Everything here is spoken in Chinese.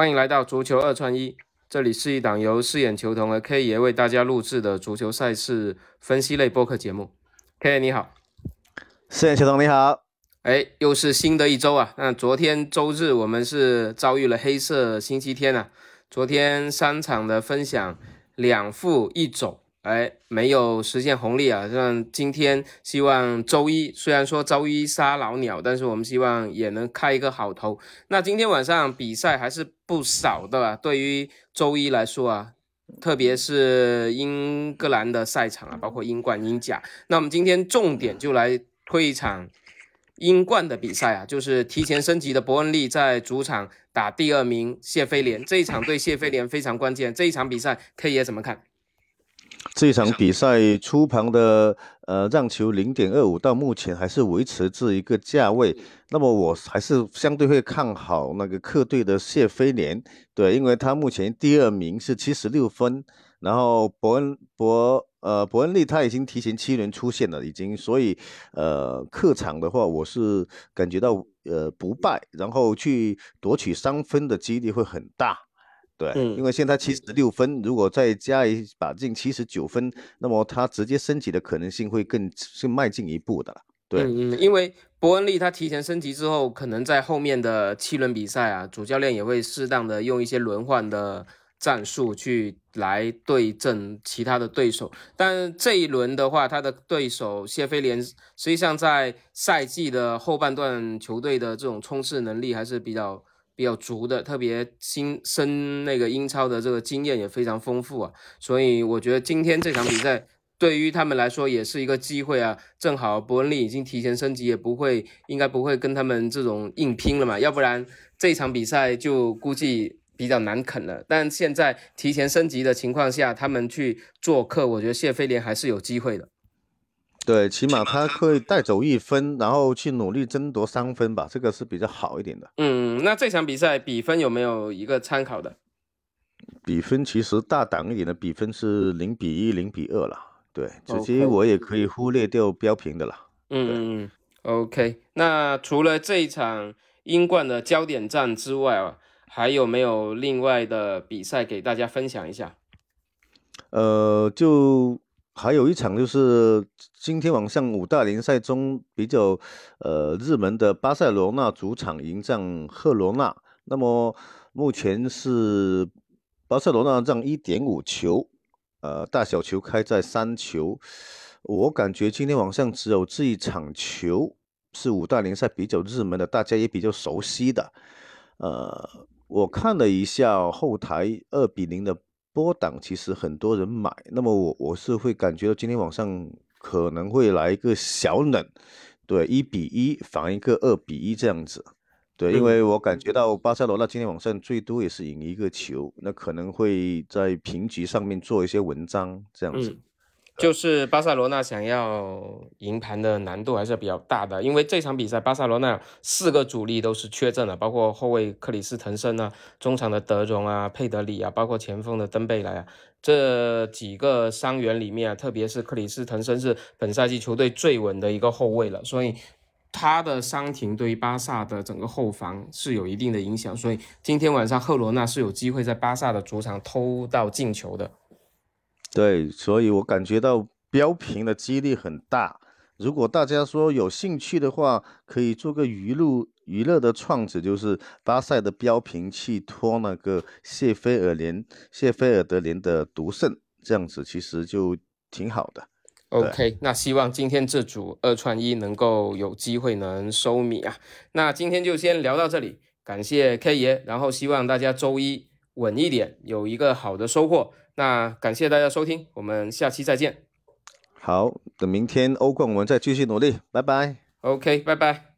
欢迎来到足球二串一，这里是一档由饰演球童和 K 爷为大家录制的足球赛事分析类播客节目。K 爷你好，饰演球童你好，哎，又是新的一周啊。那昨天周日我们是遭遇了黑色星期天啊。昨天三场的分享两负一走。哎，没有实现红利啊！像今天希望周一，虽然说周一杀老鸟，但是我们希望也能开一个好头。那今天晚上比赛还是不少的，对于周一来说啊，特别是英格兰的赛场啊，包括英冠、英甲。那我们今天重点就来推一场英冠的比赛啊，就是提前升级的伯恩利在主场打第二名谢菲联，这一场对谢菲联非常关键。这一场比赛，K 爷怎么看？这场比赛初盘的呃让球零点二五，到目前还是维持这一个价位。那么我还是相对会看好那个客队的谢菲联，对，因为他目前第二名是七十六分，然后伯恩伯呃伯恩利他已经提前七轮出现了，已经，所以呃客场的话，我是感觉到呃不败，然后去夺取三分的几率会很大。对，因为现在七十六分，如果再加一把进七十九分，那么他直接升级的可能性会更是迈进一步的了。对，嗯，因为伯恩利他提前升级之后，可能在后面的七轮比赛啊，主教练也会适当的用一些轮换的战术去来对阵其他的对手。但这一轮的话，他的对手谢菲联实际上在赛季的后半段，球队的这种冲刺能力还是比较。比较足的，特别新生那个英超的这个经验也非常丰富啊，所以我觉得今天这场比赛对于他们来说也是一个机会啊。正好伯恩利已经提前升级，也不会应该不会跟他们这种硬拼了嘛，要不然这场比赛就估计比较难啃了。但现在提前升级的情况下，他们去做客，我觉得谢菲联还是有机会的。对，起码他可以带走一分，然后去努力争夺三分吧，这个是比较好一点的。嗯，那这场比赛比分有没有一个参考的？比分其实大胆一点的比分是零比一、零比二了。对，直接我也可以忽略掉标平的了。嗯，OK。那除了这一场英冠的焦点战之外啊，还有没有另外的比赛给大家分享一下？呃，就。还有一场就是今天晚上五大联赛中比较呃热门的巴塞罗那主场迎战赫罗纳，那么目前是巴塞罗那让一点五球，呃大小球开在三球，我感觉今天晚上只有这一场球是五大联赛比较热门的，大家也比较熟悉的，呃我看了一下后台二比零的。波档其实很多人买，那么我我是会感觉到今天晚上可能会来一个小冷，对，一比一防一个二比一这样子，对，因为我感觉到巴塞罗那今天晚上最多也是赢一个球，那可能会在平局上面做一些文章这样子。就是巴塞罗那想要赢盘的难度还是比较大的，因为这场比赛巴塞罗那四个主力都是缺阵的，包括后卫克里斯滕森啊，中场的德容啊、佩德里啊，包括前锋的登贝莱啊，这几个伤员里面啊，特别是克里斯滕森是本赛季球队最稳的一个后卫了，所以他的伤停对于巴萨的整个后防是有一定的影响，所以今天晚上赫罗纳是有机会在巴萨的主场偷到进球的。对，所以我感觉到标平的几率很大。如果大家说有兴趣的话，可以做个娱乐娱乐的创子，就是巴塞的标平去拖那个谢菲尔联、谢菲尔德联的独胜，这样子其实就挺好的。OK，那希望今天这组二串一能够有机会能收米啊。那今天就先聊到这里，感谢 K 爷，然后希望大家周一稳一点，有一个好的收获。那感谢大家收听，我们下期再见。好，等明天欧冠我们再继续努力，拜拜。OK，拜拜。